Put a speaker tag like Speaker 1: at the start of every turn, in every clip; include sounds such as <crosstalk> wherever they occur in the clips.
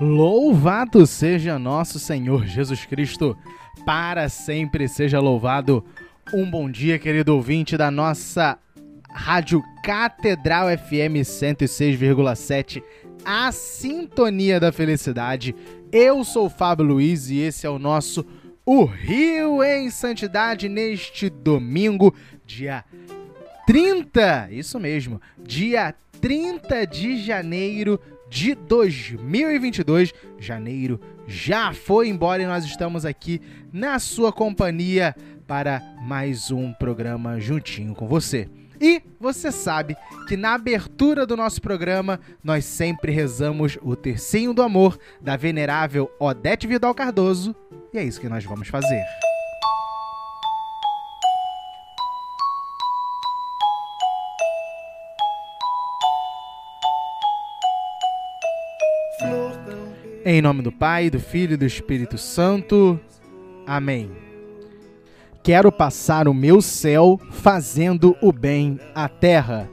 Speaker 1: Louvado seja nosso Senhor Jesus Cristo, para sempre seja louvado. Um bom dia, querido ouvinte da nossa Rádio Catedral FM 106,7, a sintonia da felicidade. Eu sou Fábio Luiz e esse é o nosso O Rio em Santidade neste domingo, dia 30, isso mesmo, dia 30 de janeiro de 2022. Janeiro já foi embora e nós estamos aqui na sua companhia para mais um programa juntinho com você. Você sabe que na abertura do nosso programa nós sempre rezamos o tercinho do amor da venerável Odete Vidal Cardoso e é isso que nós vamos fazer. Em nome do Pai, do Filho e do Espírito Santo. Amém. Quero passar o meu céu fazendo o bem à terra.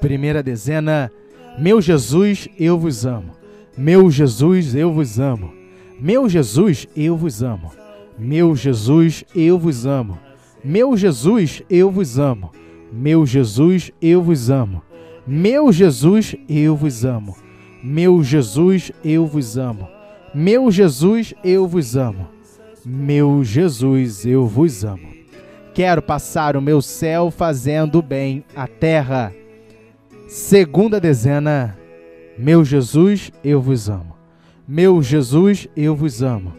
Speaker 1: Primeira dezena. Meu Jesus, eu vos amo. Meu Jesus, eu vos amo. Meu Jesus, eu vos amo. Meu Jesus, eu vos amo. Meu Jesus, eu vos amo. Meu Jesus, eu vos amo. Meu Jesus, eu vos amo. Meu Jesus, eu vos amo. Meu Jesus, eu vos amo. Meu Jesus, eu vos amo. Quero passar o meu céu fazendo bem à terra. Segunda dezena. Meu Jesus, eu vos amo. Meu Jesus, eu vos amo.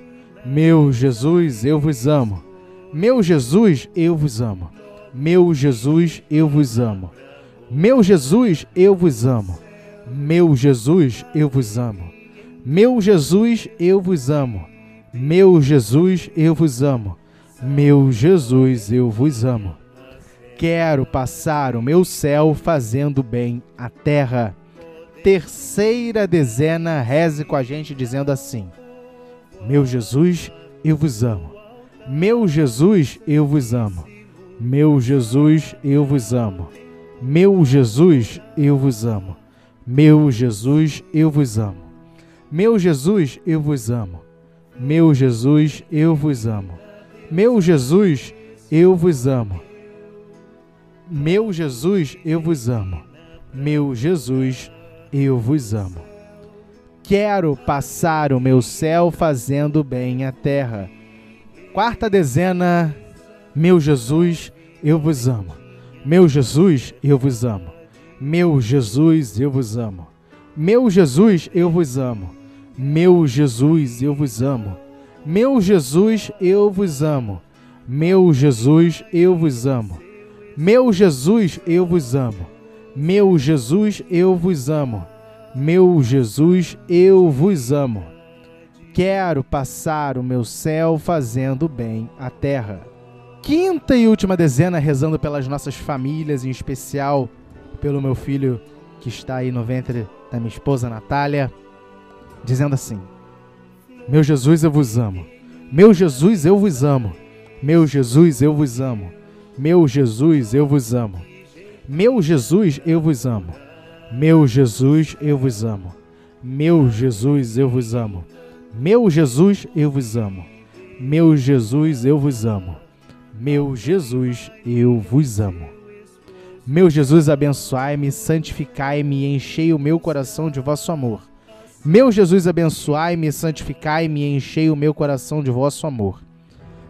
Speaker 1: Meu Jesus, eu vos amo. Meu Jesus, eu vos amo. Meu Jesus, eu vos amo. Meu Jesus, eu vos amo. Meu Jesus, eu vos amo. Meu Jesus, eu vos amo. Meu Jesus, eu vos amo. Meu Jesus, eu vos amo. Quero passar o meu céu fazendo bem à terra. Terceira dezena, reze com a gente dizendo assim: Meu Jesus, eu vos amo. Meu Jesus, eu vos amo. Meu Jesus, eu vos amo. Meu Jesus, eu vos amo. Meu Jesus, eu vos amo. Meu Jesus, eu vos amo. Meu Jesus, eu vos amo. Meu Jesus, eu vos amo. Meu Jesus, eu vos amo. Meu Jesus, eu vos amo. Quero passar o meu céu fazendo bem à terra. Quarta dezena, meu Jesus, eu vos amo. Meu Jesus, eu vos amo. Meu Jesus, eu vos amo. Meu Jesus, eu vos amo. Meu Jesus, eu vos amo. Meu Jesus, eu vos amo. Meu Jesus, eu vos amo. Meu Jesus, eu vos amo. Meu Jesus, eu vos amo. Meu Jesus, eu vos amo. Quero passar o meu céu fazendo bem à terra. Quinta e última dezena rezando pelas nossas famílias, em especial pelo meu filho que está aí no ventre da minha esposa Natália, dizendo assim: Meu Jesus, eu vos amo. Meu Jesus, eu vos amo. Meu Jesus, eu vos amo. Meu Jesus, eu vos amo. Meu Jesus, eu vos amo. Meu Jesus, eu vos amo. Meu Jesus, eu vos amo. Meu Jesus, eu vos amo. Meu Jesus, eu vos amo. Meu Jesus, eu vos amo. Meu Jesus, abençoai-me, santificai-me e enchei o meu coração de vosso amor. Meu Jesus, abençoai-me, santificai-me e enchei o meu coração de vosso amor.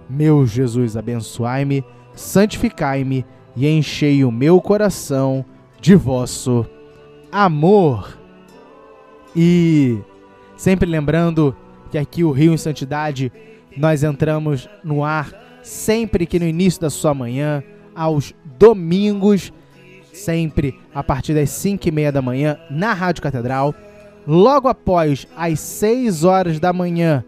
Speaker 1: Meu Jesus, abençoai-me, santificai-me e enchei o meu coração de vosso amor. E sempre lembrando que aqui o Rio em Santidade nós entramos no ar sempre que no início da sua manhã, aos domingos, sempre a partir das 5 e meia da manhã na Rádio Catedral. Logo após as 6 horas da manhã,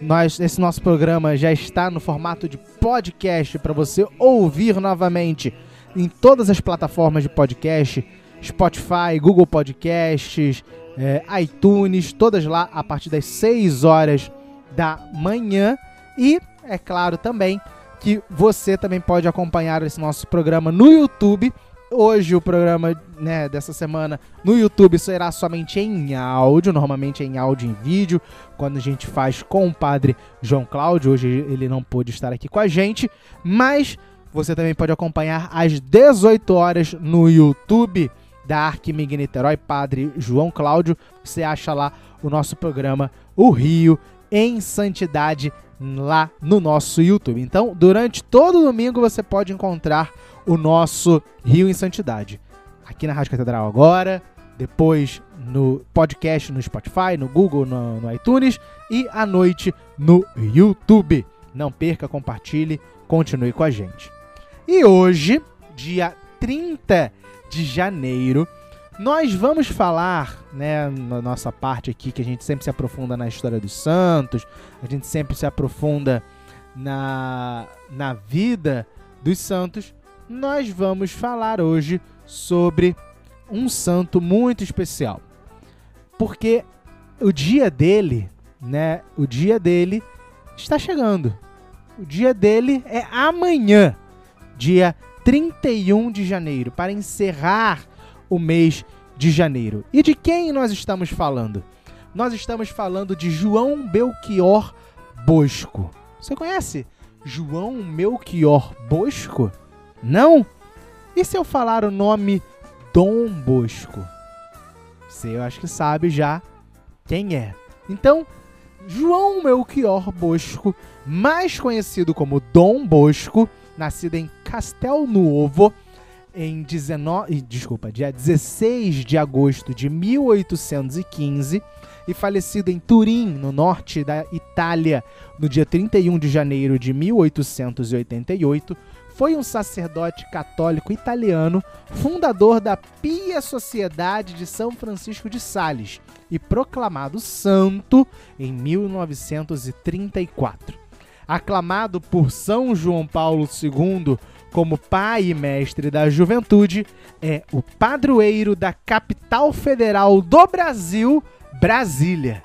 Speaker 1: nós, esse nosso programa já está no formato de podcast para você ouvir novamente em todas as plataformas de podcast, Spotify, Google Podcasts, é, iTunes, todas lá a partir das 6 horas da manhã. E é claro também que você também pode acompanhar esse nosso programa no YouTube. Hoje o programa né, dessa semana no YouTube será somente em áudio, normalmente é em áudio e em vídeo, quando a gente faz com o padre João Cláudio. Hoje ele não pôde estar aqui com a gente, mas você também pode acompanhar às 18 horas no YouTube da Arquimig Niterói, Padre João Cláudio. Você acha lá o nosso programa O Rio em Santidade lá no nosso YouTube. Então, durante todo domingo você pode encontrar o nosso Rio em Santidade. Aqui na Rádio Catedral agora, depois no podcast no Spotify, no Google, no, no iTunes e à noite no YouTube. Não perca, compartilhe, continue com a gente. E hoje, dia 30 de janeiro, nós vamos falar, né, na nossa parte aqui, que a gente sempre se aprofunda na história dos santos, a gente sempre se aprofunda na, na vida dos santos, nós vamos falar hoje sobre um santo muito especial. Porque o dia dele, né, o dia dele está chegando. O dia dele é amanhã dia 31 de janeiro, para encerrar o mês de janeiro. E de quem nós estamos falando? Nós estamos falando de João Belchior Bosco. Você conhece João Melchior Bosco? Não? E se eu falar o nome Dom Bosco? Você eu acho que sabe já quem é. Então, João Melchior Bosco, mais conhecido como Dom Bosco, nascido em Castel Nuovo em 19, desculpa, dia 16 de agosto de 1815 e falecido em Turim, no norte da Itália, no dia 31 de janeiro de 1888, foi um sacerdote católico italiano, fundador da Pia Sociedade de São Francisco de Sales e proclamado santo em 1934 aclamado por São João Paulo II como pai e mestre da juventude, é o padroeiro da capital federal do Brasil, Brasília.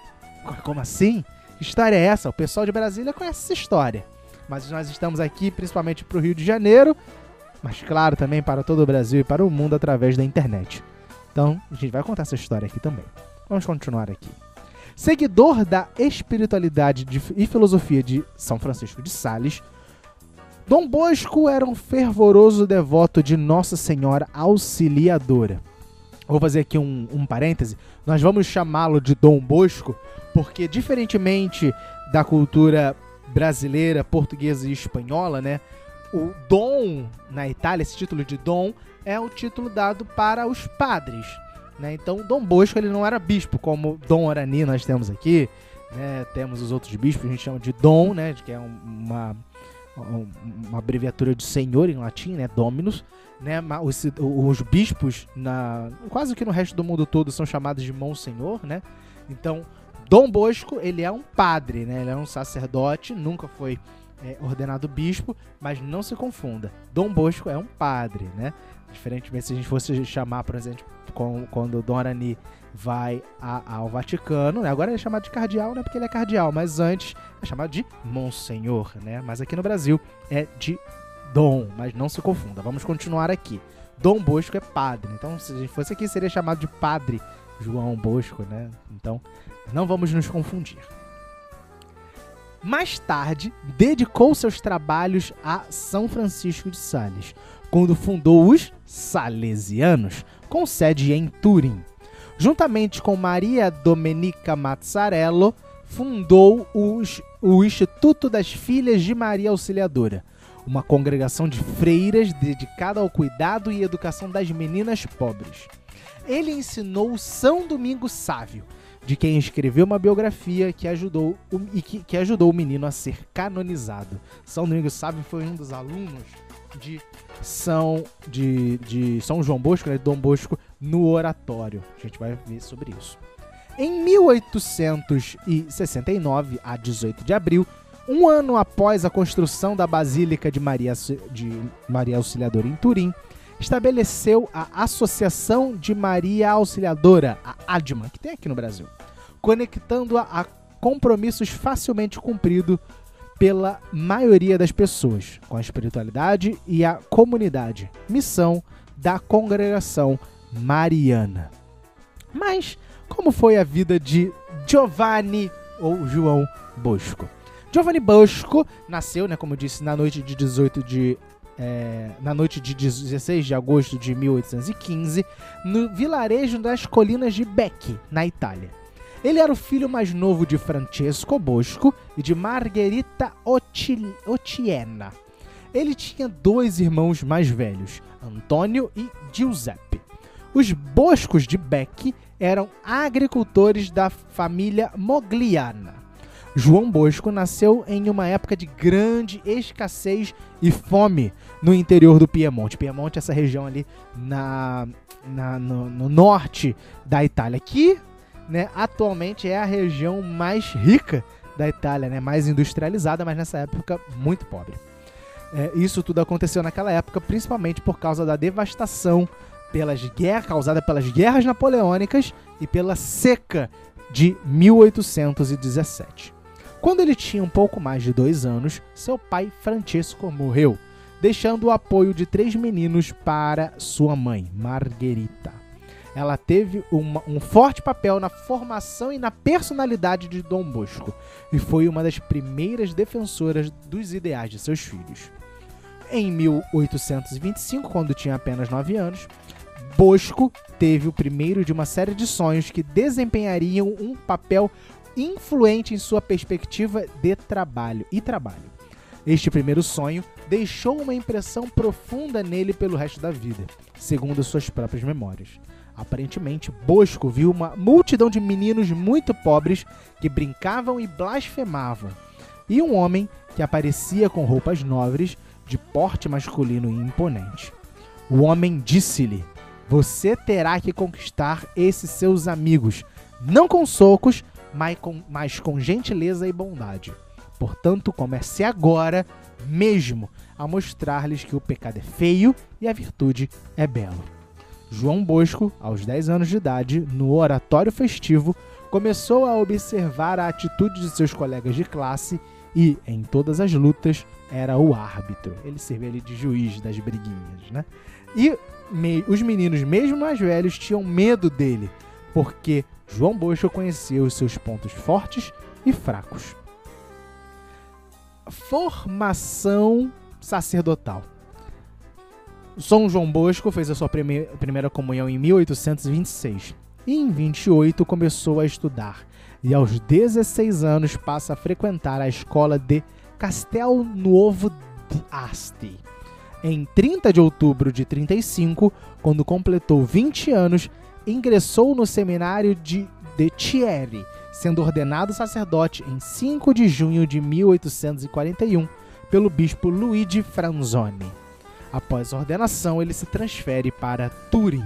Speaker 1: Como assim? Que história é essa? O pessoal de Brasília conhece essa história. Mas nós estamos aqui principalmente para o Rio de Janeiro, mas claro também para todo o Brasil e para o mundo através da internet. Então, a gente vai contar essa história aqui também. Vamos continuar aqui. Seguidor da espiritualidade de, e filosofia de São Francisco de Sales, Dom Bosco era um fervoroso devoto de Nossa Senhora Auxiliadora. Vou fazer aqui um, um parêntese. Nós vamos chamá-lo de Dom Bosco porque, diferentemente da cultura brasileira, portuguesa e espanhola, né? O dom na Itália, esse título de dom, é o título dado para os padres. Né? Então, Dom Bosco ele não era bispo, como Dom Orani nós temos aqui. Né? Temos os outros bispos, a gente chama de Dom, né? que é uma, uma abreviatura de senhor em latim, né? Dominus. Né? Os, os bispos, na, quase que no resto do mundo todo, são chamados de Monsenhor. Né? Então, Dom Bosco ele é um padre, né? ele é um sacerdote, nunca foi é, ordenado bispo, mas não se confunda. Dom Bosco é um padre, né? Diferentemente se a gente fosse chamar, por exemplo, quando Dom Arani vai a, ao Vaticano, né? Agora ele é chamado de cardeal, né? Porque ele é cardeal, mas antes é chamado de Monsenhor, né? Mas aqui no Brasil é de Dom, mas não se confunda. Vamos continuar aqui. Dom Bosco é padre, então se a gente fosse aqui seria chamado de Padre João Bosco, né? Então não vamos nos confundir. Mais tarde, dedicou seus trabalhos a São Francisco de Sales, quando fundou os Salesianos, com sede em Turim. Juntamente com Maria Domenica Mazzarello, fundou os, o Instituto das Filhas de Maria Auxiliadora, uma congregação de freiras dedicada ao cuidado e educação das meninas pobres. Ele ensinou São Domingo Sávio, de quem escreveu uma biografia que ajudou o, e que, que ajudou o menino a ser canonizado. São Domingos Sávio foi um dos alunos de São de, de São João Bosco, né, Dom Bosco, no oratório. A gente vai ver sobre isso. Em 1869, a 18 de abril, um ano após a construção da Basílica de Maria, de Maria Auxiliadora em Turim, estabeleceu a Associação de Maria Auxiliadora, a ADMA, que tem aqui no Brasil, conectando-a a compromissos facilmente cumpridos pela maioria das pessoas, com a espiritualidade e a comunidade, missão da congregação mariana. Mas como foi a vida de Giovanni ou João Bosco? Giovanni Bosco nasceu, né, como eu disse, na noite de 18 de é, na noite de 16 de agosto de 1815, no vilarejo das colinas de Bec, na Itália. Ele era o filho mais novo de Francesco Bosco e de Margherita Otiena. Ele tinha dois irmãos mais velhos, Antônio e Giuseppe. Os Boscos de Bec eram agricultores da família Mogliana. João Bosco nasceu em uma época de grande escassez e fome no interior do Piemonte. Piemonte é essa região ali na, na no, no, norte da Itália, que né, atualmente é a região mais rica da Itália, né, mais industrializada, mas nessa época muito pobre. É, isso tudo aconteceu naquela época, principalmente por causa da devastação pelas guerras causada pelas guerras napoleônicas e pela seca de 1817. Quando ele tinha um pouco mais de dois anos, seu pai Francesco morreu, deixando o apoio de três meninos para sua mãe, Margherita. Ela teve uma, um forte papel na formação e na personalidade de Dom Bosco e foi uma das primeiras defensoras dos ideais de seus filhos. Em 1825, quando tinha apenas 9 anos, Bosco teve o primeiro de uma série de sonhos que desempenhariam um papel influente em sua perspectiva de trabalho e trabalho. Este primeiro sonho deixou uma impressão profunda nele pelo resto da vida, segundo suas próprias memórias. Aparentemente, Bosco viu uma multidão de meninos muito pobres que brincavam e blasfemavam, e um homem que aparecia com roupas nobres, de porte masculino e imponente. O homem disse-lhe: Você terá que conquistar esses seus amigos, não com socos, mas com, mas com gentileza e bondade. Portanto, comece agora mesmo a mostrar-lhes que o pecado é feio e a virtude é belo. João Bosco, aos 10 anos de idade, no oratório festivo, começou a observar a atitude de seus colegas de classe e, em todas as lutas, era o árbitro. Ele servia ali de juiz das briguinhas, né? E me, os meninos, mesmo mais velhos, tinham medo dele, porque João Bosco conheceu os seus pontos fortes e fracos. Formação sacerdotal. São João Bosco fez a sua primeira comunhão em 1826 e em 28 começou a estudar e aos 16 anos passa a frequentar a escola de Castel Nuovo d'Asti. Em 30 de outubro de 35, quando completou 20 anos, ingressou no seminário de, de Thierry, sendo ordenado sacerdote em 5 de junho de 1841 pelo bispo Luigi Franzoni. Após a ordenação, ele se transfere para Turim.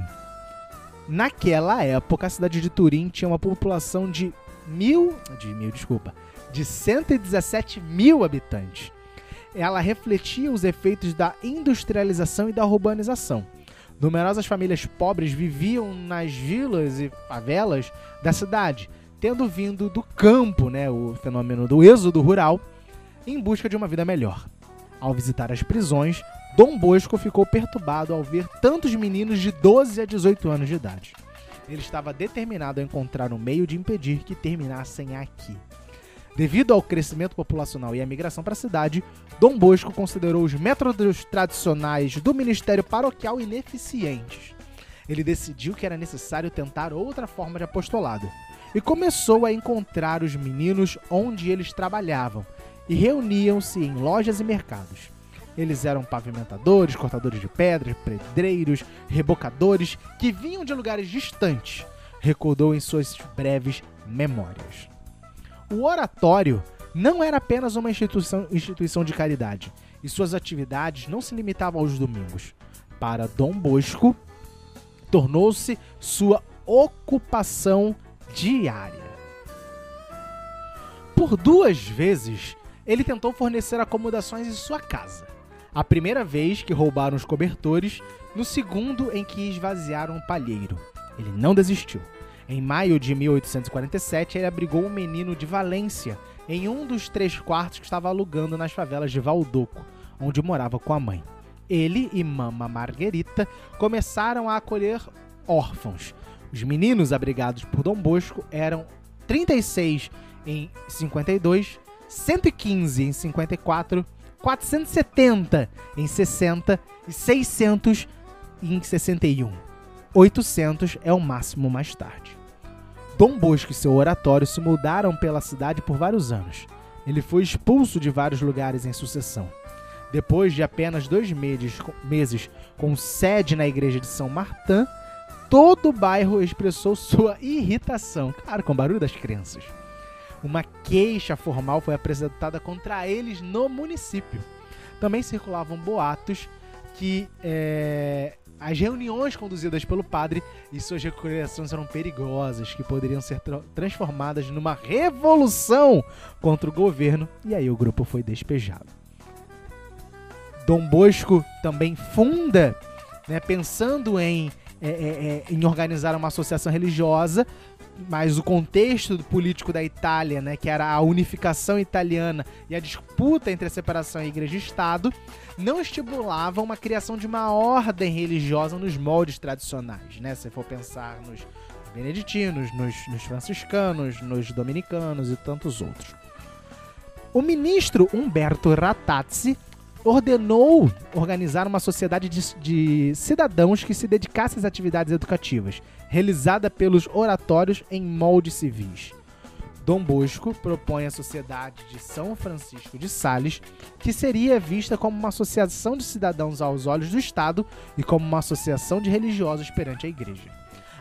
Speaker 1: Naquela época, a cidade de Turim tinha uma população de mil, de mil, desculpa, de 117 mil habitantes. Ela refletia os efeitos da industrialização e da urbanização Numerosas famílias pobres viviam nas vilas e favelas da cidade, tendo vindo do campo, né, o fenômeno do êxodo rural, em busca de uma vida melhor. Ao visitar as prisões, Dom Bosco ficou perturbado ao ver tantos meninos de 12 a 18 anos de idade. Ele estava determinado a encontrar um meio de impedir que terminassem aqui. Devido ao crescimento populacional e à migração para a cidade, Dom Bosco considerou os métodos tradicionais do ministério paroquial ineficientes. Ele decidiu que era necessário tentar outra forma de apostolado e começou a encontrar os meninos onde eles trabalhavam e reuniam-se em lojas e mercados. Eles eram pavimentadores, cortadores de pedras, pedreiros, rebocadores que vinham de lugares distantes, recordou em suas breves memórias. O oratório não era apenas uma instituição, instituição de caridade, e suas atividades não se limitavam aos domingos. Para Dom Bosco, tornou-se sua ocupação diária. Por duas vezes, ele tentou fornecer acomodações em sua casa. A primeira vez que roubaram os cobertores, no segundo em que esvaziaram o palheiro. Ele não desistiu. Em maio de 1847, ele abrigou um menino de Valência, em um dos três quartos que estava alugando nas favelas de Valdoco, onde morava com a mãe. Ele e Mama Marguerita começaram a acolher órfãos. Os meninos abrigados por Dom Bosco eram 36 em 52, 115 em 54, 470 em 60 e 600 em 61. 800 é o máximo mais tarde. Dom Bosco e seu oratório se mudaram pela cidade por vários anos. Ele foi expulso de vários lugares em sucessão. Depois de apenas dois meses, meses com sede na igreja de São Martin, todo o bairro expressou sua <laughs> irritação, claro, com o barulho das crianças. Uma queixa formal foi apresentada contra eles no município. Também circulavam boatos que é, as reuniões conduzidas pelo padre e suas recolherações eram perigosas, que poderiam ser tra transformadas numa revolução contra o governo, e aí o grupo foi despejado. Dom Bosco também funda, né, pensando em, é, é, é, em organizar uma associação religiosa, mas o contexto político da Itália, né, que era a unificação italiana e a disputa entre a separação igreja e Estado, não estimulavam uma criação de uma ordem religiosa nos moldes tradicionais. Né? Se for pensar nos beneditinos, nos, nos franciscanos, nos dominicanos e tantos outros. O ministro Umberto Ratazzi ordenou organizar uma sociedade de, de, cidadãos que se dedicasse às atividades educativas, realizada pelos oratórios em moldes civis. Dom Bosco propõe a Sociedade de São Francisco de Sales, que seria vista como uma associação de cidadãos aos olhos do Estado e como uma associação de religiosos perante a Igreja.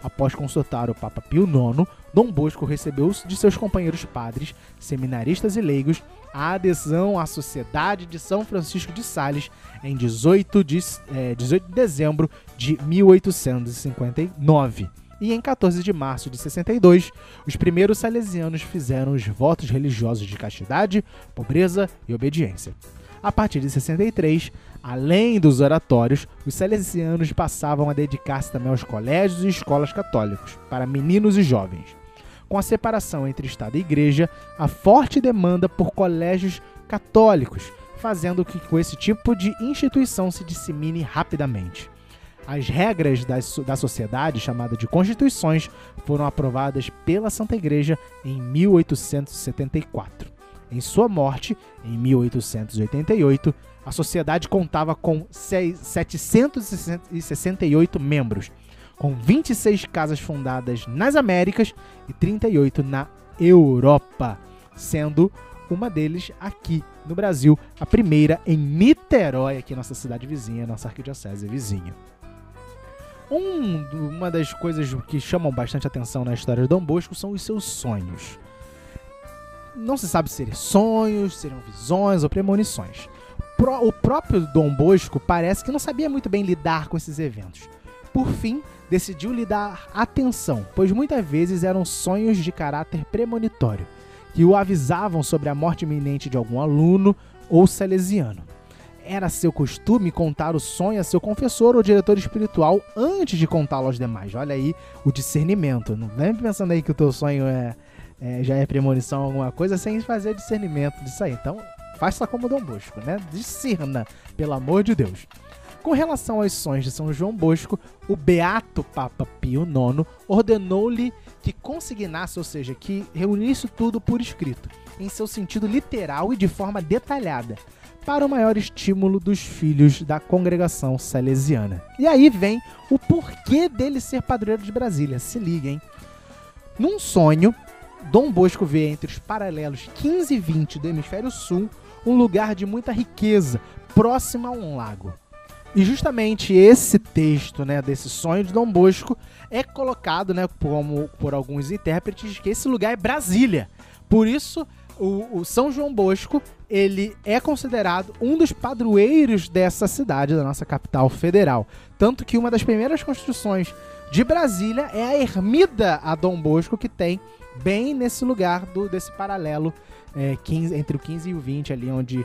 Speaker 1: Após consultar o Papa Pio IX, Dom Bosco recebeu de seus companheiros padres, seminaristas e leigos a adesão à Sociedade de São Francisco de Sales em 18 de, é, 18 de dezembro de 1859. E em 14 de março de 62, os primeiros salesianos fizeram os votos religiosos de castidade, pobreza e obediência. A partir de 63, além dos oratórios, os salesianos passavam a dedicar-se também aos colégios e escolas católicos, para meninos e jovens. Com a separação entre Estado e Igreja, há forte demanda por colégios católicos, fazendo com que esse tipo de instituição se dissemine rapidamente. As regras da sociedade, chamada de constituições, foram aprovadas pela Santa Igreja em 1874. Em sua morte, em 1888, a sociedade contava com 768 membros, com 26 casas fundadas nas Américas e 38 na Europa, sendo uma deles aqui no Brasil, a primeira em Niterói, aqui nossa cidade vizinha, nossa arquidiocese vizinha. Um, uma das coisas que chamam bastante atenção na história de Dom Bosco são os seus sonhos. Não se sabe se seriam sonhos, seriam visões ou premonições. o próprio Dom Bosco parece que não sabia muito bem lidar com esses eventos. Por fim, decidiu lhe dar atenção, pois muitas vezes eram sonhos de caráter premonitório, que o avisavam sobre a morte iminente de algum aluno ou salesiano era seu costume contar o sonho a seu confessor ou diretor espiritual antes de contá-lo aos demais. Olha aí o discernimento. Não vem pensando aí que o teu sonho é, é, já é premonição alguma coisa sem fazer discernimento disso aí. Então, faça como Dom Bosco, né? Discerna, pelo amor de Deus. Com relação aos sonhos de São João Bosco, o beato Papa Pio IX ordenou-lhe que consignasse, ou seja, que reunisse tudo por escrito, em seu sentido literal e de forma detalhada, para o maior estímulo dos filhos da congregação salesiana. E aí vem o porquê dele ser padroeiro de Brasília. Se liguem. Num sonho, Dom Bosco vê entre os paralelos 15 e 20 do hemisfério sul um lugar de muita riqueza, próximo a um lago. E justamente esse texto, né, desse sonho de Dom Bosco é colocado, né, como por alguns intérpretes que esse lugar é Brasília. Por isso, o, o, São João Bosco ele é considerado um dos padroeiros dessa cidade, da nossa capital federal. Tanto que uma das primeiras construções de Brasília é a ermida a Dom Bosco, que tem bem nesse lugar do, desse paralelo é, 15, entre o 15 e o 20, ali onde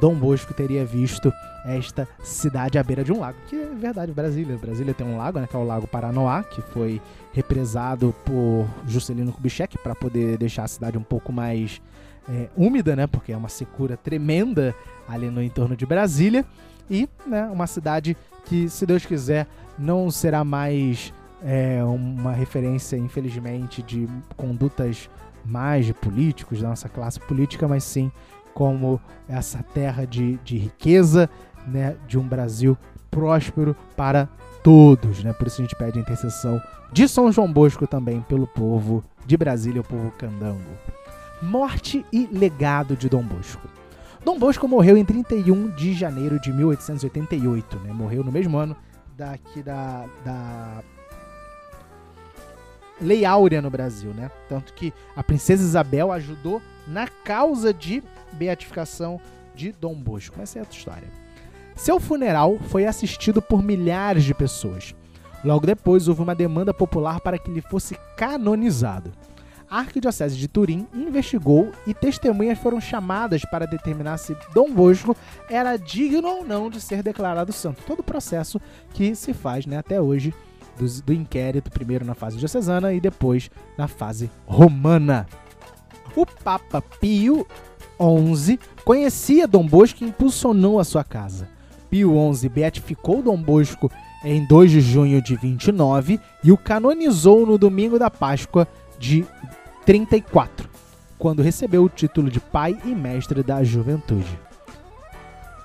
Speaker 1: Dom Bosco teria visto esta cidade à beira de um lago. Que é verdade, Brasília. Brasília tem um lago, né, que é o Lago Paranoá, que foi represado por Juscelino Kubitschek para poder deixar a cidade um pouco mais é, úmida, né? Porque é uma secura tremenda ali no entorno de Brasília. E né, uma cidade que, se Deus quiser, não será mais é, uma referência, infelizmente, de condutas mais de políticos da nossa classe política, mas sim como essa terra de, de riqueza, né, de um Brasil próspero para todos, né? Por isso a gente pede a intercessão de São João Bosco também pelo povo de Brasília, o povo candango. Morte e legado de Dom Bosco. Dom Bosco morreu em 31 de janeiro de 1888, né? Morreu no mesmo ano daqui da, da Lei Áurea no Brasil, né? Tanto que a princesa Isabel ajudou na causa de beatificação de Dom Bosco. Essa é outra história. Seu funeral foi assistido por milhares de pessoas. Logo depois, houve uma demanda popular para que ele fosse canonizado. A Arquidiocese de Turim investigou e testemunhas foram chamadas para determinar se Dom Bosco era digno ou não de ser declarado santo. Todo o processo que se faz né, até hoje do, do inquérito, primeiro na fase diocesana e depois na fase romana. O Papa Pio XI conhecia Dom Bosco e impulsionou a sua casa. Pio XI beatificou Dom Bosco em 2 de junho de 29 e o canonizou no domingo da Páscoa de 34, quando recebeu o título de pai e mestre da juventude.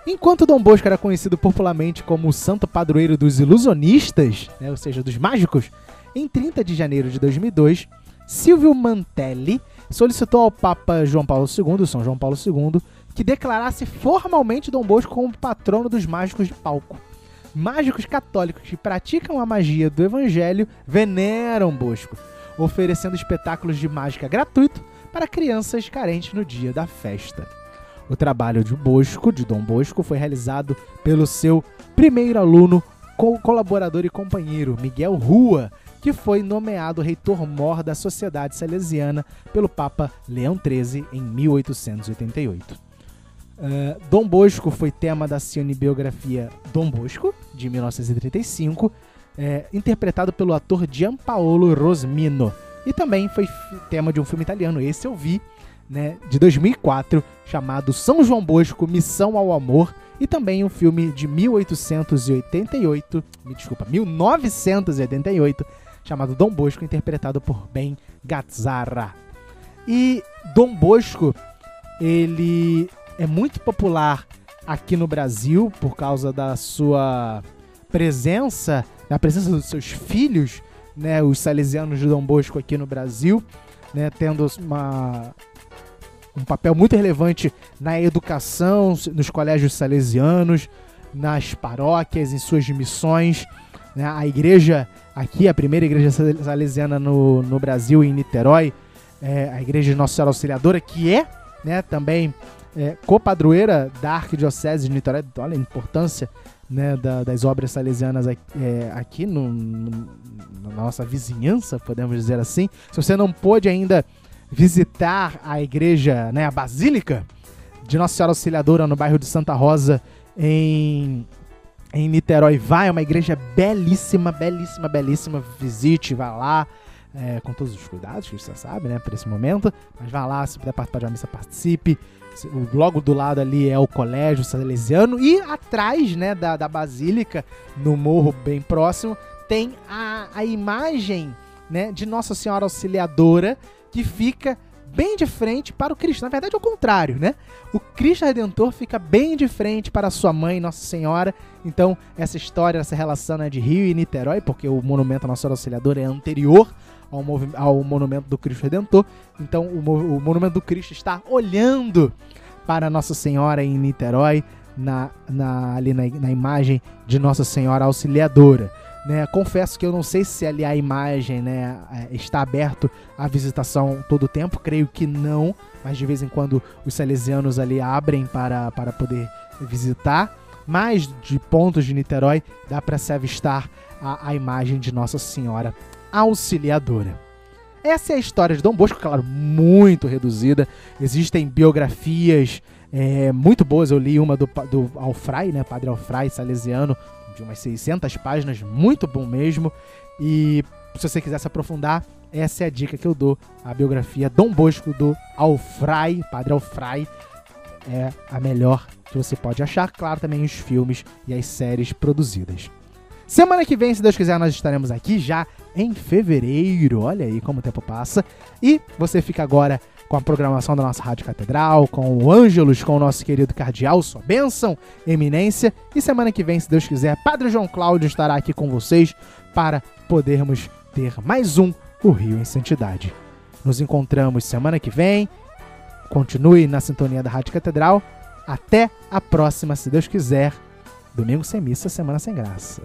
Speaker 1: Enquanto Dom Bosco era conhecido popularmente como o santo padroeiro dos ilusionistas, né, ou seja, dos mágicos, em 30 de janeiro de 2002, Silvio Mantelli solicitou ao Papa João Paulo II, São João Paulo II, que declarasse formalmente Dom Bosco como patrono dos mágicos de palco. Mágicos católicos que praticam a magia do Evangelho veneram Bosco, oferecendo espetáculos de mágica gratuito para crianças carentes no dia da festa. O trabalho de Bosco, de Dom Bosco, foi realizado pelo seu primeiro aluno, colaborador e companheiro, Miguel Rua, que foi nomeado reitor-mor da Sociedade Salesiana pelo Papa Leão XIII em 1888. Uh, Dom Bosco foi tema da cinebiografia Dom Bosco, de 1935, é, interpretado pelo ator Gianpaolo Rosmino. E também foi tema de um filme italiano, esse eu vi, né, de 2004, chamado São João Bosco, Missão ao Amor, e também um filme de 1888, me desculpa, 1988, chamado Dom Bosco, interpretado por Ben Gazzara. E Dom Bosco, ele é muito popular aqui no Brasil por causa da sua presença, da presença dos seus filhos, né, os salesianos de Dom Bosco aqui no Brasil, né, tendo uma um papel muito relevante na educação, nos colégios salesianos, nas paróquias, em suas missões. Né? A igreja aqui, a primeira igreja salesiana no, no Brasil, em Niterói, é a igreja de Nossa Senhora Auxiliadora, que é né, também é, copadroeira da Arquidiocese de Niterói. Olha a importância né, da, das obras salesianas aqui, é, aqui no, no, na nossa vizinhança, podemos dizer assim. Se você não pôde ainda visitar a igreja, né, a Basílica de Nossa Senhora Auxiliadora no bairro de Santa Rosa, em, em Niterói. Vai, é uma igreja belíssima, belíssima, belíssima. Visite, vá lá. É, com todos os cuidados que você sabe, né, para esse momento. Mas vá lá, se puder participar de uma missa, participe. Logo do lado ali é o colégio salesiano e atrás, né, da, da basílica, no morro bem próximo, tem a, a imagem, né, de Nossa Senhora Auxiliadora que fica bem de frente para o Cristo. Na verdade, é o contrário, né? O Cristo Redentor fica bem de frente para sua mãe, Nossa Senhora. Então, essa história, essa relação é de Rio e Niterói, porque o monumento à Nossa Senhora Auxiliadora é anterior ao, ao monumento do Cristo Redentor. Então, o, o monumento do Cristo está olhando para Nossa Senhora em Niterói, na, na ali na, na imagem de Nossa Senhora Auxiliadora. Né, confesso que eu não sei se ali a imagem né, é, está aberto à visitação todo o tempo, creio que não, mas de vez em quando os salesianos ali abrem para, para poder visitar. Mas de pontos de Niterói dá para se avistar a, a imagem de Nossa Senhora Auxiliadora. Essa é a história de Dom Bosco, claro, muito reduzida. Existem biografias é, muito boas. Eu li uma do, do Alfray, né, Padre Alfray, salesiano, de umas 600 páginas, muito bom mesmo. E se você quiser se aprofundar, essa é a dica que eu dou. A biografia Dom Bosco do Alfrai, Padre Alfrai, é a melhor que você pode achar. Claro, também os filmes e as séries produzidas. Semana que vem, se Deus quiser, nós estaremos aqui já em fevereiro. Olha aí como o tempo passa. E você fica agora com a programação da nossa Rádio Catedral, com o Ângelos, com o nosso querido cardeal, sua bênção, eminência. E semana que vem, se Deus quiser, Padre João Cláudio estará aqui com vocês para podermos ter mais um O Rio em Santidade. Nos encontramos semana que vem. Continue na sintonia da Rádio Catedral. Até a próxima, se Deus quiser. Domingo sem missa, semana sem graça.